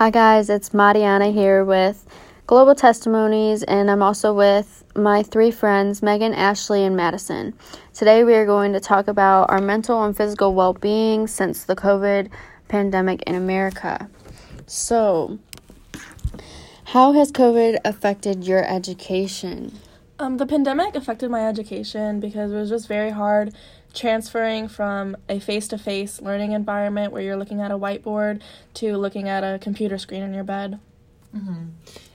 Hi, guys, it's Mariana here with Global Testimonies, and I'm also with my three friends, Megan, Ashley, and Madison. Today, we are going to talk about our mental and physical well being since the COVID pandemic in America. So, how has COVID affected your education? Um, the pandemic affected my education because it was just very hard transferring from a face to face learning environment where you're looking at a whiteboard to looking at a computer screen in your bed. Mm-hmm.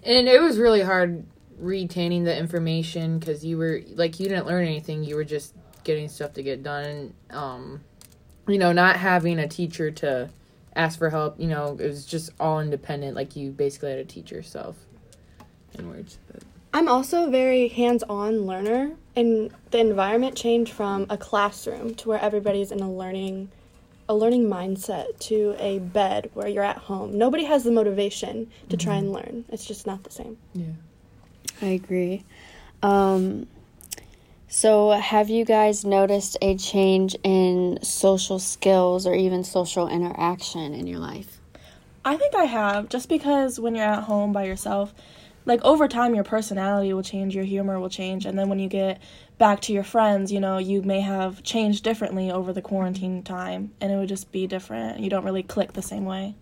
And it was really hard retaining the information because you were like, you didn't learn anything, you were just getting stuff to get done. Um, you know, not having a teacher to ask for help, you know, it was just all independent. Like, you basically had to teach yourself in words. But. I'm also a very hands-on learner, and the environment changed from a classroom to where everybody's in a learning a learning mindset to a bed where you're at home. Nobody has the motivation to mm-hmm. try and learn. It's just not the same. Yeah. I agree. Um, so, have you guys noticed a change in social skills or even social interaction in your life? I think I have, just because when you're at home by yourself, like over time your personality will change your humor will change and then when you get back to your friends you know you may have changed differently over the quarantine time and it would just be different. You don't really click the same way.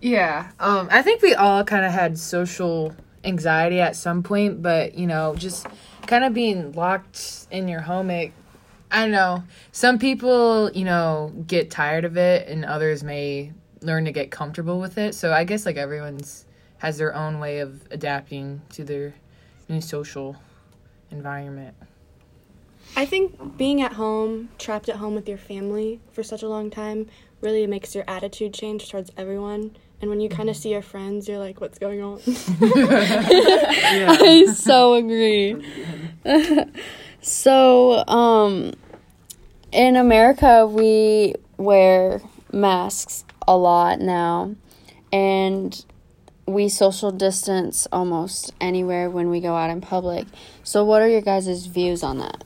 Yeah um i think we all kind of had social anxiety at some point but you know just kind of being locked in your home it i know some people you know get tired of it and others may learn to get comfortable with it so i guess like everyone's has their own way of adapting to their new social environment. I think being at home, trapped at home with your family for such a long time, really makes your attitude change towards everyone. And when you kind of mm-hmm. see your friends, you're like, what's going on? I so agree. so, um, in America, we wear masks a lot now. And we social distance almost anywhere when we go out in public. So, what are your guys' views on that?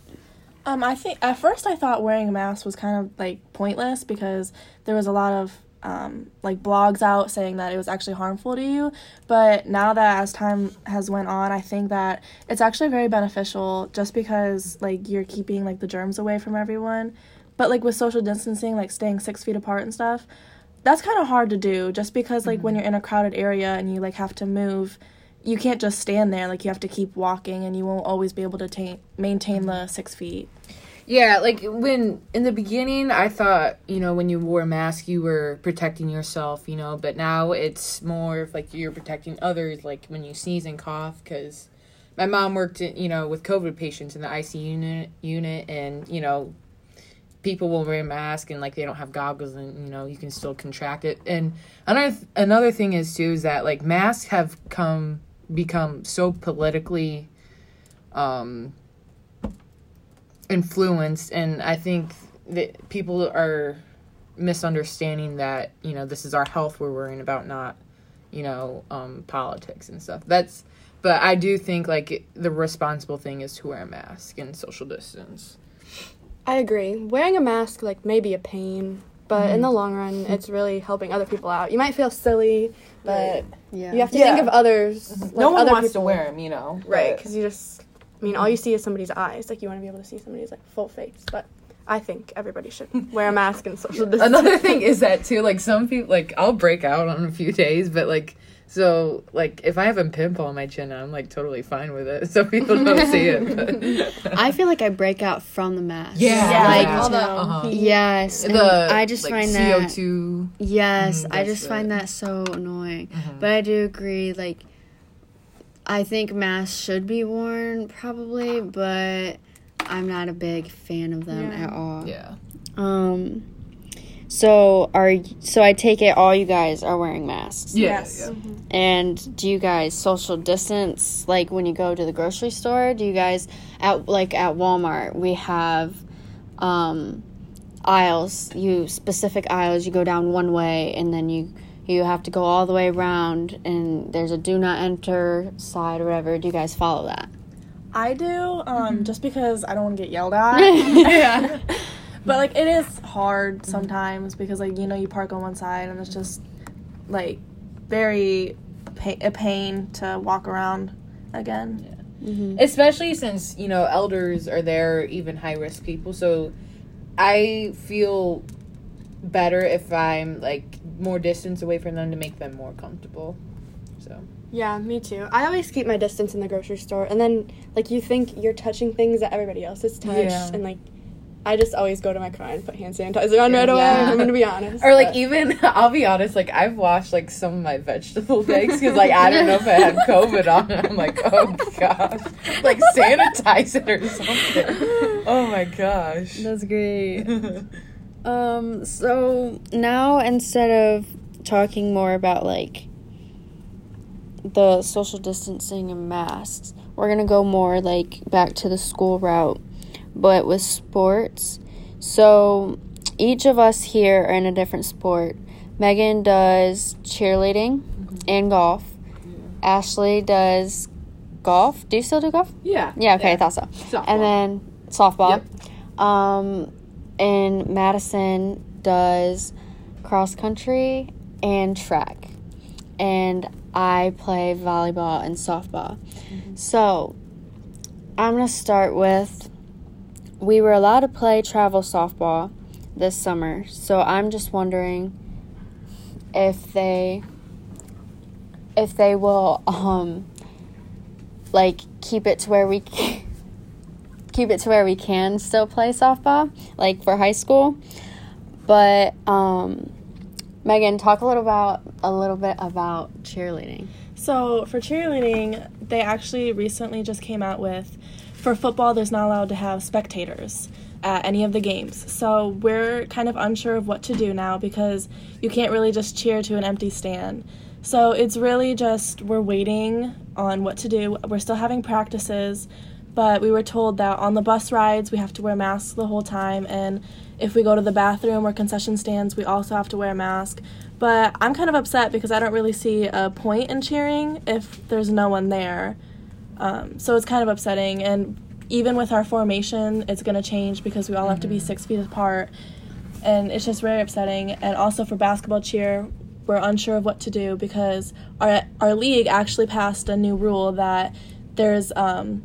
Um, I think at first I thought wearing a mask was kind of like pointless because there was a lot of um, like blogs out saying that it was actually harmful to you. But now that as time has went on, I think that it's actually very beneficial just because like you're keeping like the germs away from everyone. But like with social distancing, like staying six feet apart and stuff, that's kind of hard to do just because like mm-hmm. when you're in a crowded area and you like have to move you can't just stand there like you have to keep walking and you won't always be able to ta- maintain the six feet yeah like when in the beginning i thought you know when you wore a mask you were protecting yourself you know but now it's more of like you're protecting others like when you sneeze and cough because my mom worked in, you know with covid patients in the icu unit unit and you know people will wear a mask and like they don't have goggles and you know you can still contract it. And another another thing is too is that like masks have come become so politically um influenced. And i think that people are misunderstanding that you know this is our health we're worrying about not you know um politics and stuff. That's but i do think like the responsible thing is to wear a mask and social distance I agree. Wearing a mask like may be a pain, but mm-hmm. in the long run, it's really helping other people out. You might feel silly, but yeah. you have to yeah. think of others. Mm-hmm. Like no one wants people. to wear them, you know. Right, because you just, I mean, all you see is somebody's eyes. Like you want to be able to see somebody's like full face, but. I think everybody should wear a mask and social distance. Another thing is that too, like some people, like I'll break out on a few days, but like so, like, if I have a pimple on my chin, I'm like totally fine with it. So people don't see it. I feel like I break out from the mask. Yeah, yeah. like uh-huh. yes. The, I just like, find that CO2. Yes, mm, I just find that so annoying. Mm-hmm. But I do agree. Like, I think masks should be worn probably, but I'm not a big fan of them yeah. at all. Yeah. Um. So are so I take it all you guys are wearing masks. Yes. Yeah. Mm-hmm. And do you guys social distance like when you go to the grocery store? Do you guys at like at Walmart we have um aisles, you specific aisles, you go down one way and then you you have to go all the way around and there's a do not enter side or whatever. Do you guys follow that? I do, um, mm-hmm. just because I don't want to get yelled at. yeah. But like it is hard sometimes because like you know you park on one side and it's just like very pa- a pain to walk around again. especially since you know elders are there even high risk people so i feel better if i'm like more distance away from them to make them more comfortable so Yeah, me too. I always keep my distance in the grocery store, and then like you think you're touching things that everybody else has touched, Yeah. and like I just always go to my car and put hand sanitizer on right away. Yeah. I'm gonna be honest. or like but- even i'll be honest like i've washed like some of my vegetable bags because like i don't know if i had covid on it i'm like oh gosh like sanitize it or something oh my gosh That's great. Um, so now instead of talking more about like the social distancing and masks, we're gonna go more like back to the school route, but with sports. So each of us here are in a different sport. Megan does cheerleading and golf. Ashley does golf. Do you still do golf? Yeah. Yeah, okay, I thought so. Softball. And then softball. Yep. Um, and Madison does cross country and track. And I play volleyball and softball. So I'm going to start with we were allowed to play travel softball this summer. So I'm just wondering if they if they will um like keep it to where we c- keep it to where we can still play softball like for high school but um megan talk a little about a little bit about cheerleading So for cheerleading, they actually recently just came out with for football there's not allowed to have spectators at any of the games. So we're kind of unsure of what to do now because you can't really just cheer to an empty stand. So it's really just we're waiting on what to do. We're still having practices, but we were told that on the bus rides we have to wear masks the whole time and if we go to the bathroom or concession stands we also have to wear a mask. But I'm kind of upset because I don't really see a point in cheering if there's no one there. Um, so it's kind of upsetting. And even with our formation, it's going to change because we all have to be six feet apart. And it's just very upsetting. And also for basketball cheer, we're unsure of what to do because our, our league actually passed a new rule that there's um,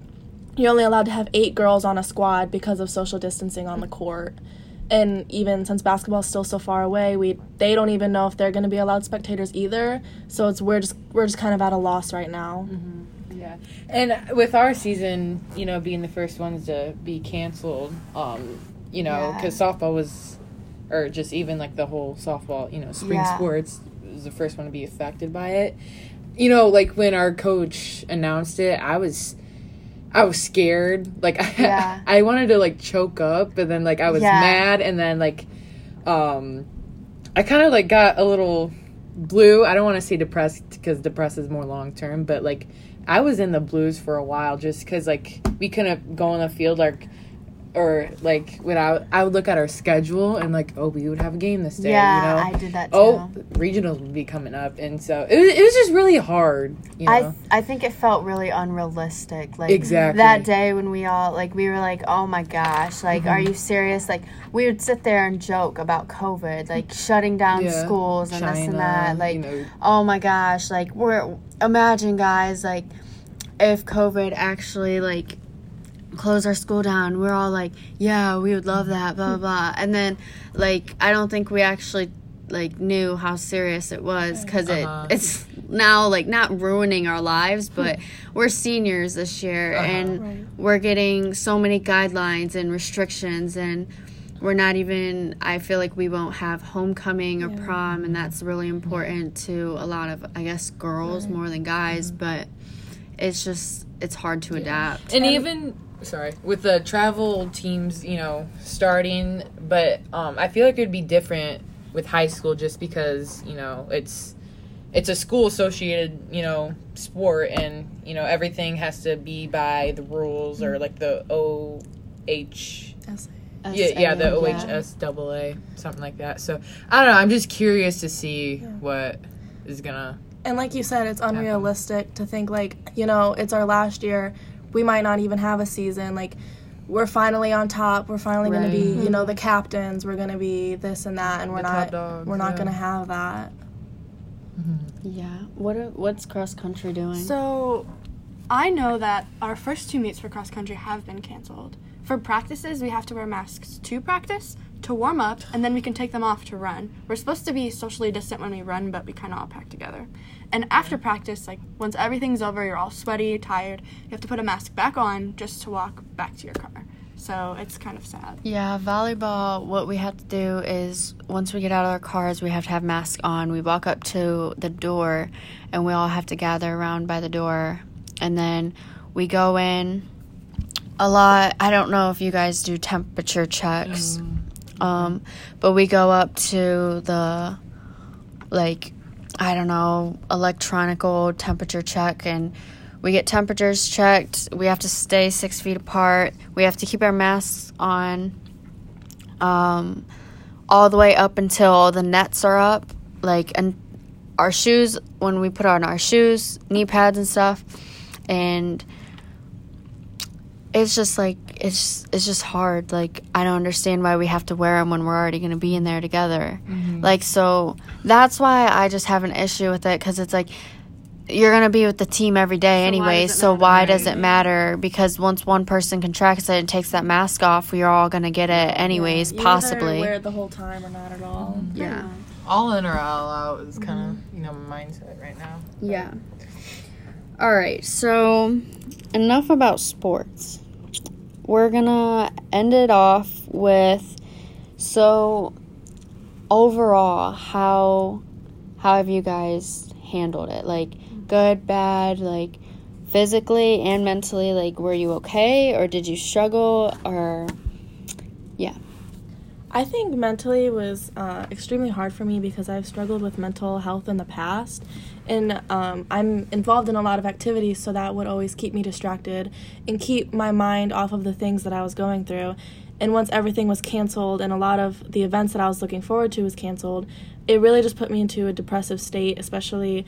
you're only allowed to have eight girls on a squad because of social distancing on the court. And even since basketball's still so far away, we they don't even know if they're going to be allowed spectators either. So it's we're just we're just kind of at a loss right now. Yeah, and with our season, you know, being the first ones to be canceled, um, you know, Yeah. because softball was, or just even like the whole softball, you know, spring Yeah. sports was the first one to be affected by it. You know, like when our coach announced it, I was. I was scared. Like Yeah. I, wanted to like choke up, but then like I was Yeah. mad, and then like, um, I kind of like got a little blue. I don't want to say depressed because depressed is more long term, but like I was in the blues for a while just because like we couldn't go on the field like or like when I would look at our schedule and like oh we would have a game this day yeah you know i did that too oh regionals would be coming up and so it was, it was just really hard you know I, th- I think it felt really unrealistic like Exactly. that day when we all like we were like oh my gosh like Mm-hmm. are you serious like we would sit there and joke about covid like shutting down Yeah. schools and this and that like you know oh my gosh like we're imagine guys like if covid actually like close our school down. We're all like yeah we would love that blah blah blah. And then like i don't think we actually like knew how serious it was because Uh-huh. it it's now like not ruining our lives but we're seniors this year Uh-huh. and we're getting so many guidelines and restrictions and we're not even i feel like we won't have homecoming or prom and that's really important to a lot of i guess girls more than guys Mm-hmm. but it's just it's hard to adapt. And even sorry with the travel teams you know starting but um i feel like it would be different with high school just because you know it's it's a school associated you know sport and you know everything has to be by the rules or like the o h yeah, yeah, the OHSAA, something like that. So I don't know. I'm just curious to see what is gonna. And like you said, it's unrealistic to think like, you know, it's our last year. We might not even have a season. Like we're finally on top. We're finally going to be, Right. you know, hmm. the captains. We're going to be this and that and we're The not dogs, we're not yeah. going to have that. Mm-hmm. Yeah. What are, what's cross country doing? So, I know that our first two meets for cross country have been canceled. For practices, we have to wear masks to practice, to warm up, and then we can take them off to run. We're supposed to be socially distant when we run, but we kind of all pack together. And after practice, like once everything's over, you're all sweaty, tired, you have to put a mask back on just to walk back to your car. So it's kind of sad. Yeah, volleyball, what we have to do is once we get out of our cars, we have to have masks on. We walk up to the door and we all have to gather around by the door. And then we go in a lot. I don't know if you guys do temperature checks, um, but we go up to the, like, I don't know, electronical temperature check and we get temperatures checked. We have to stay six feet apart. We have to keep our masks on um, all the way up until the nets are up. Like, and our shoes, when we put on our shoes, knee pads and stuff. And it's just like, it's, it's just hard. Like, I don't understand why we have to wear them when we're already going to be in there together. Mm-hmm. Like, so that's why I just have an issue with it because it's like, you're gonna be with the team every day So anyway. does So matter? why does it matter? Because once one person contracts it and takes that mask off, we're all gonna get it anyways, You possibly. wear it the whole time or not at all. Mm-hmm. yeah, All in or all out is kind of mm-hmm. you know my mindset right now. yeah. All right, so enough about sports. We're gonna end it off with so overall, how how have you guys handled it? Like good, bad, like physically and mentally, like were you okay or did you struggle or I think mentally was uh, extremely hard for me because I've struggled with mental health in the past. And um, I'm involved in a lot of activities, so that would always keep me distracted and keep my mind off of the things that I was going through. And once everything was canceled and a lot of the events that I was looking forward to was canceled, it really just put me into a depressive state, especially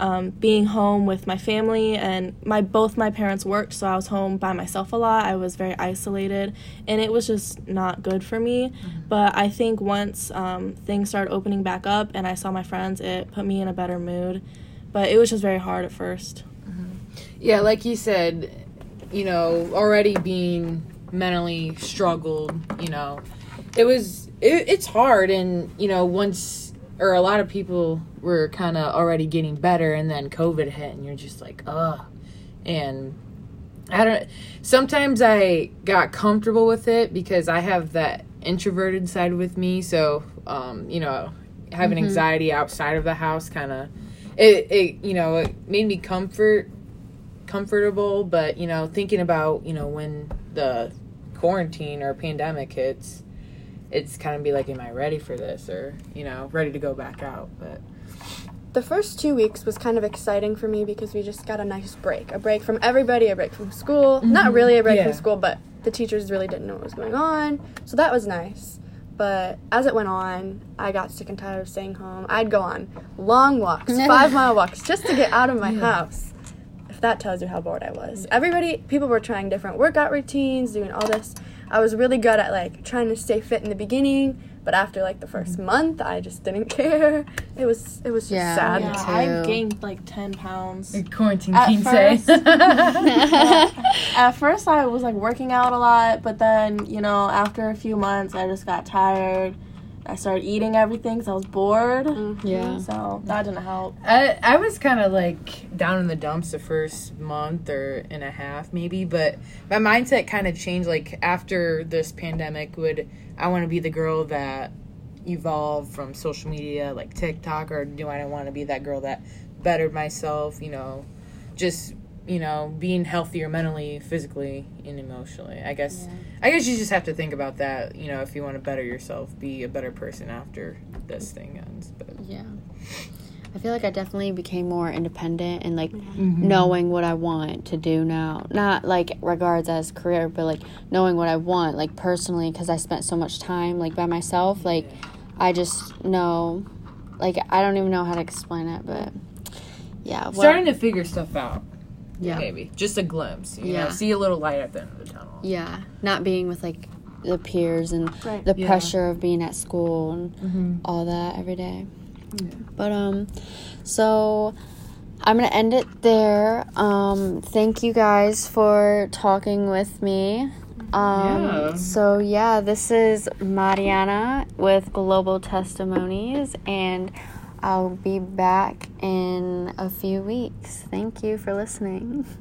um, being home with my family and my both my parents worked so i was home by myself a lot. I was very isolated and it was just not good for me. But i think once um, things started opening back up and i saw my friends it put me in a better mood. But it was just very hard at first. Yeah, like you said, you know, already being mentally struggled, you know, it was it, it's hard, and you know, once or a lot of people were kind of already getting better, and then COVID hit, and you're just like, ugh, and I don't. Sometimes I got comfortable with it because I have that introverted side with me, so um, you know, having anxiety outside of the house kind of it, it you know it made me comfort comfortable. But you know thinking about you know when the quarantine or pandemic hits it's kind of be like am i ready for this or you know ready to go back out but The first two weeks was kind of exciting for me because we just got a nice break. A break from everybody, a break from school. Not mm-hmm. really a break Yeah. from school, but the teachers really didn't know what was going on. So that was nice. But as it went on, I got sick and tired of staying home. I'd go on long walks, five mile walks, just to get out of my house. If that tells you how bored I was. Everybody, people were trying different workout routines, doing all this. I was really good at like trying to stay fit in the beginning, but after like the 1st month, I just didn't care. It was it was just Yeah, sad. me yeah i gained like 10 pounds. Quarantine At teen first- say at first i was like working out a lot but then you know after a few months i just got tired i started eating everything because i was bored. Mm-hmm. Yeah. so that didn't help. I, I was kind of like down in the dumps the first month or and a half maybe but my mindset kind of changed like after this pandemic would i want to be the girl that evolved from social media like tiktok or do i want to be that girl that bettered myself you know just you know being healthier mentally physically and emotionally i guess i guess you just have to think about that you know if you want to better yourself be a better person after this thing ends but Yeah. I feel like I definitely became more independent and like mm-hmm. knowing what I want to do now. Not like regards as career, but like knowing what I want, like personally, because I spent so much time like by myself. Like I just know, like I don't even know how to explain it, but yeah. what- starting to figure stuff out yeah maybe just a glimpse yeah. Know? see a little light at the end of the tunnel yeah not being with like the peers and right. the yeah. pressure of being at school and mm-hmm. all that every day yeah. but um so i'm gonna end it there um thank you guys for talking with me um, yeah. So, yeah, this is Mariana with Global Testimonies, and I'll be back in a few weeks. Thank you for listening.